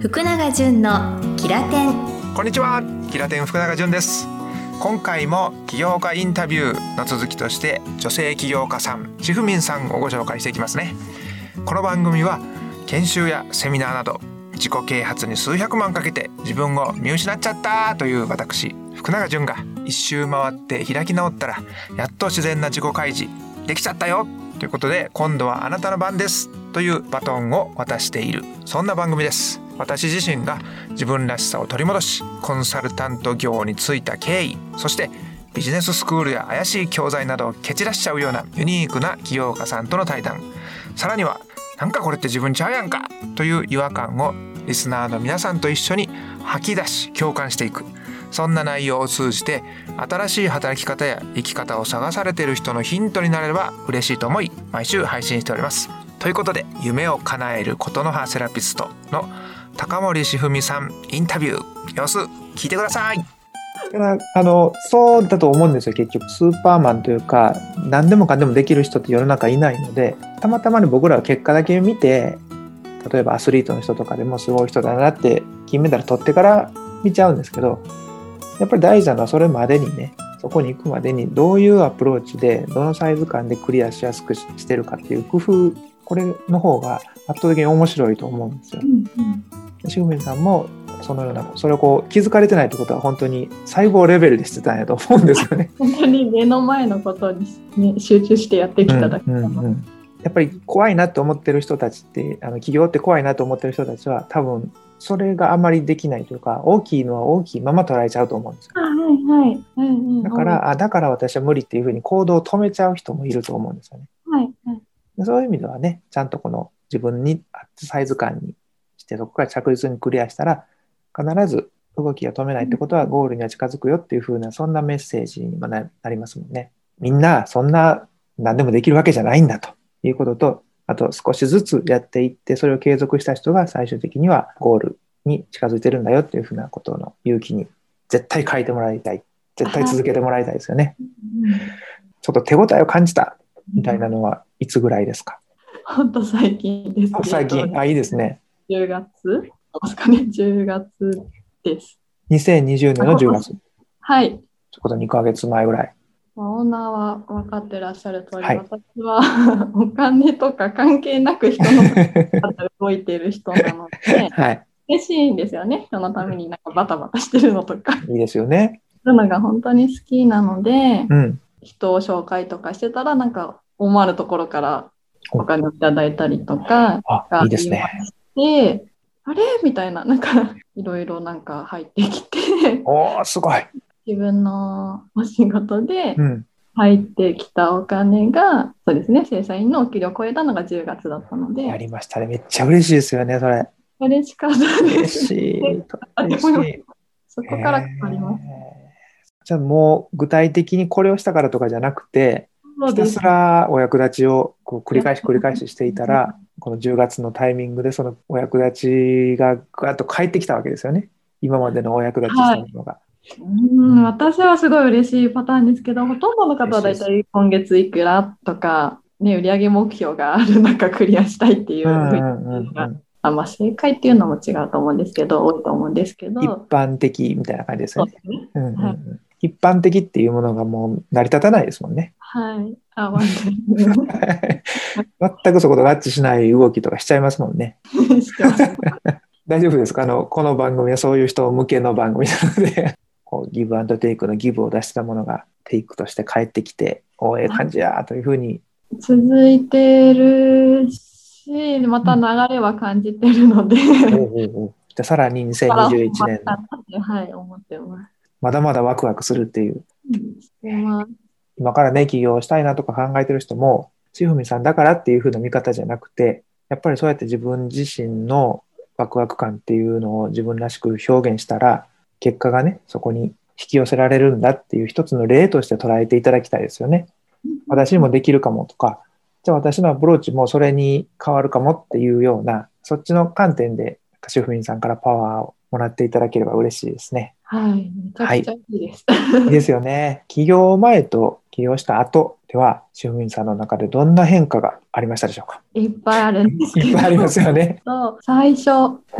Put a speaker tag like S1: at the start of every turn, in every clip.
S1: 福永純のキラテン。
S2: こんにちは。キラテン福永純です。今回も起業家インタビューの続きとして女性起業家さんシフミンさんをご紹介していきますね。この番組は研修やセミナーなど自己啓発に数百万かけて自分を見失っちゃったという私福永純が一周回って開き直ったらやっと自然な自己開示できちゃったよということで今度はあなたの番ですというバトンを渡しているそんな番組です。私自身が自分らしさを取り戻しコンサルタント業に就いた経緯そしてビジネススクールや怪しい教材などを蹴散らしちゃうようなユニークな起業家さんとの対談さらにはなんかこれって自分ちゃうやんかという違和感をリスナーの皆さんと一緒に吐き出し共感していくそんな内容を通じて新しい働き方や生き方を探されている人のヒントになれば嬉しいと思い毎週配信しております。ということで夢を叶えることの葉セラピストの高森しふみさんインタビュー様子聞いてください。
S3: あのそうだと思うんですよ結局スーパーマンというか何でもかんでもできる人って世の中いないのでたまたまに僕らは結果だけ見て例えばアスリートの人とかでもすごい人だなって金メダル取ってから見ちゃうんですけどやっぱり大事なのはそれまでにねそこに行くまでにどういうアプローチでどのサイズ感でクリアしやすくしてるかっていう工夫これの方が圧倒的に面白いと思うんですよ。しぐみさんもそのようなそれをこう気づかれてないってことは本当に細胞レベルでしてたんやと思うんですよね。
S4: 本当に目の前のことに、ね、集中してやってきただけなの、うんうんうん
S3: やっぱり怖いなと思ってる人たちってあの企業って怖いなと思ってる人たちは多分それがあまりできないというか大きいのは大きいまま捉えちゃうと思うんですよ。
S4: はいはいうんうん、
S3: だからあだから私は無理っていうふうに行動を止めちゃう人もいると思うんですよね。
S4: はいはい、
S3: そういう意味ではねちゃんとこの自分にサイズ感にしてそこから着実にクリアしたら必ず動きを止めないってことはゴールには近づくよっていうふうなそんなメッセージになりますもんね。みんなそんな何でもできるわけじゃないんだということとあと少しずつやっていって、それを継続した人が最終的にはゴールに近づいてるんだよっていうふうなことの勇気に絶対書いてもらいたい。絶対続けてもらいたいですよね。ちょっと手応えを感じたみたいなのはいつぐらいですか？
S4: 本当最近です、ね。
S3: 最近、あ、いいですね。
S4: 10月？ですかね、10月です。
S3: 2020年の10月。
S4: はい。
S3: ちょうど2ヶ月前ぐらい。
S4: オーナーは分かってらっしゃる通り、はい、私は お金とか関係なく人の動いている人なので、はい、嬉しいんですよね人のためになんかバタバタしてるのとか。
S3: いいですよね。
S4: そういうのが本当に好きなので、うん、人を紹介とかしてたらなんか思わぬところからお金をいただいたりとか
S3: がいいですね。
S4: あれ？みたいな、なんかいろいろなんか入ってきて
S3: おー、すごい。
S4: 自分のお仕事で入ってきたお金が、うん、そうですね、正社員のお給料を超えたのが10月だったので。
S3: やりましたね。めっちゃ嬉しいですよね、それ。
S4: 嬉しかったです。
S3: 嬉しい。嬉しい。
S4: そこから変わります。
S3: じゃあもう具体的にこれをしたからとかじゃなくて、ひたすらお役立ちをこう繰り返し繰り返ししていたら、この10月のタイミングでそのお役立ちがガッと返ってきたわけですよね。今までのお役立ちしたものが。はい
S4: うん私はすごい嬉しいパターンですけど、ほとんどの方は大体今月いくらとか、ね、売上目標がある中クリアしたいっていうふうに、あまあ、正解っていうのも違うと思うんですけど、多いと思うんですけど。
S3: 一般的みたいな感じですよね。一般的っていうものがもう成り立たないですもんね。
S4: はい。あ、
S3: 全くそこと合致しない動きとかしちゃいますもんね。大丈夫ですか？あのこの番組はそういう人向けの番組なので。こうギブアンドテイクのギブを出したものがテイクとして帰ってきておええ感じやというふうに。
S4: 続いてるしまた流れは感じてるので、
S3: じゃさらに2021年
S4: はい思ってます。
S3: まだまだワクワクするっていう、うん、今からね起業したいなとか考えてる人も千文さんだからっていうふうな見方じゃなくてやっぱりそうやって自分自身のワクワク感っていうのを自分らしく表現したら、結果がね、そこに引き寄せられるんだっていう一つの例として捉えていただきたいですよね。私にもできるかもとか、じゃあ私のアプローチもそれに変わるかもっていうような、そっちの観点で、主婦員さんからパワーをもらっていただければ嬉しいですね。
S4: はい、めちゃくちゃいいです。
S3: はい、いいですよね。起業前と起業した後では、シフミンさんの中でどんな変化がありましたでしょうか？
S4: いっぱいあるんですけど。
S3: いっぱいありますよね。
S4: そう最初、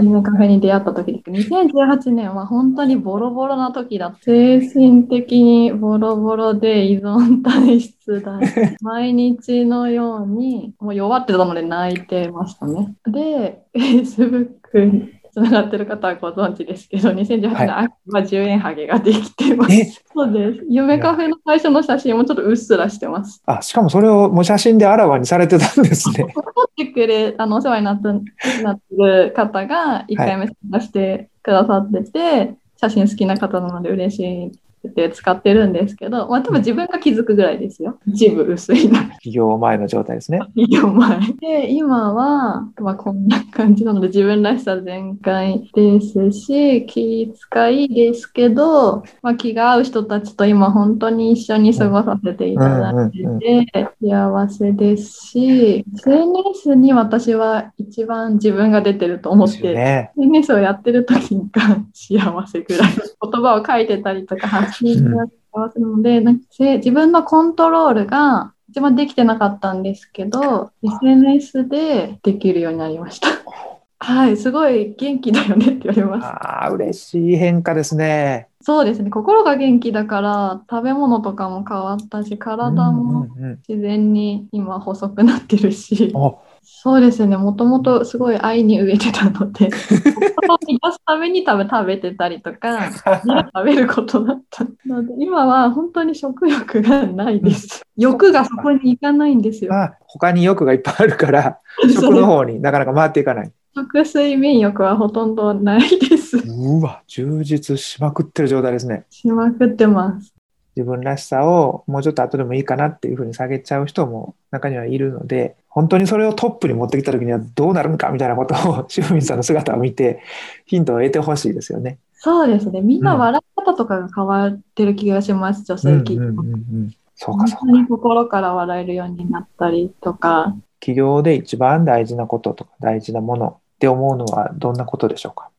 S4: 夢カフェに出会った時です。2018年は本当にボロボロな時だった。精神的にボロボロで依存体質だ。毎日のように、もう弱ってたので泣いてましたね。で、Facebook につながってる方はご存知ですけど、2018年秋は10円ハゲができてます。
S3: え？
S4: そうです。夢カフェの最初の写真もちょっとうっすらしてます。
S3: あ、しかもそれをもう写真であらわにされてたんですね。
S4: 撮ってくれ、あの、お世話になったなってる方が1回目参加してくださってて、写真好きな方なので嬉しいって使ってるんですけど、まあ多分自分が気づくぐらいですよ。一部薄いな。
S3: 起業前の状態ですね。
S4: 企業前。で、今は、まあこんな感じなので自分らしさ全開ですし、気遣いですけど、まあ気が合う人たちと今本当に一緒に過ごさせていただいてて、幸せですし、SNS に私は一番自分が出てると思って、
S3: ね。
S4: SNS をやってる時が幸せぐらい。言葉を書いてたりとか発信が幸せなので、なんかせ自分のコントロールが一番できてなかったんですけど、SNS でできるようになりました。はい、すごい元気だよねって言われます。
S3: ああ、嬉しい変化ですね。
S4: そうですね、心が元気だから食べ物とかも変わったし、体も
S3: うんうんうん
S4: 自然に今細くなってるし、
S3: あ
S4: そうですね、もともとすごい愛に飢えてたので、心を満たすために食べ食べてたりとか、食べることだったので、今は本当に食欲がないです。欲がそこに行かないんですよ。
S3: あ他に欲がいっぱいあるから、食の方になかなか回っていかない。
S4: 食睡眠欲はほとんどないです。
S3: うわ、充実しまくってる状態ですね。
S4: しまくってます。
S3: 自分らしさをもうちょっと後でもいいかなっていうふうに下げちゃう人も中にはいるので、本当にそれをトップに持ってきた時にはどうなるのかみたいなことを、シフミンさんの姿を見て、ヒントを得てほしいですよね。
S4: そうですね、みんな笑い方とかが変わってる気がします、女性企業。
S3: うんうんうんうんそうかそうか。
S4: に心から笑えるようになったりとか、
S3: 起業で一番大事なこととか大事なものって思うのはどんなことでしょうか？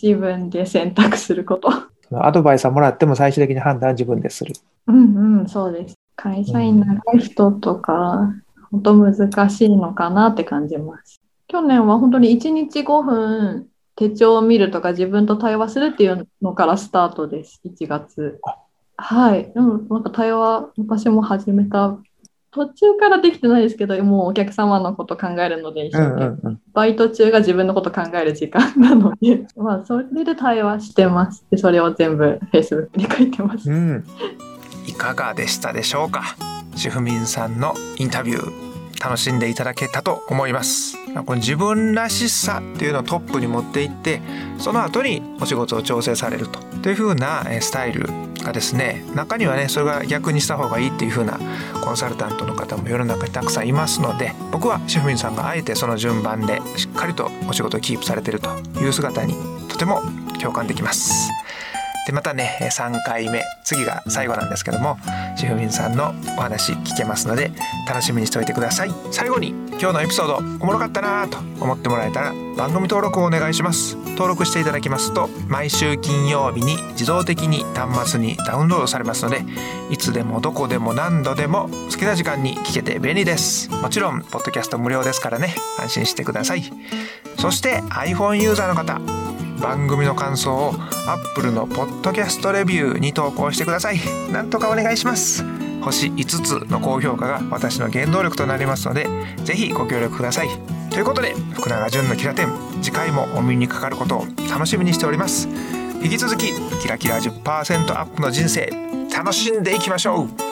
S4: 自分で選択すること。
S3: アドバイスはもらっても最終的に判断は自分でする。
S4: うんうん、そうです。会社員長い人とか、本当難しいのかなって感じます。去年は本当に1日5分手帳を見るとか自分と対話するっていうのからスタートです、1月。はい。うん、なんか対話、私も始めた。途中からできてないですけど、もうお客様のこと考えるので一生懸命
S3: うん
S4: バイト中が自分のこと考える時間なので、まあ、それで対話してます。で、それを全部 Facebook に書いてます。
S3: うんうん。
S2: いかがでしたでしょうか？シフミンさんのインタビュー楽しんでいただけたと思いますまあこの自分らしさっていうのをトップに持っていってその後にお仕事を調整されるとというふうなえースタイルがですね中にはねそれが逆にした方がいいっていうふうなコンサルタントの方も世の中にたくさんいますので僕はシェフミンさんがあえてその順番でしっかりとお仕事をキープされてるという姿にとても共感できます。でまたね3回目次が最後なんですけどもシェフミンさんのお話聞けますので楽しみにしておいてください最後に今日のエピソードおもろかったなと思ってもらえたら番組登録をお願いします。登録していただきますと毎週金曜日に自動的に端末にダウンロードされますのでいつでもどこでも何度でも好きな時間に聞けて便利です。もちろんポッドキャスト無料ですからね。安心してください。そして iPhone ユーザーの方番組の感想を Apple のポッドキャストレビューに投稿してください。なんとかお願いします。星5つの高評価が私の原動力となりますのでぜひご協力ください。ということで福永潤のキラテン次回もお耳にかかることを楽しみにしております。引き続きキラキラ10%アップの人生楽しんでいきましょう。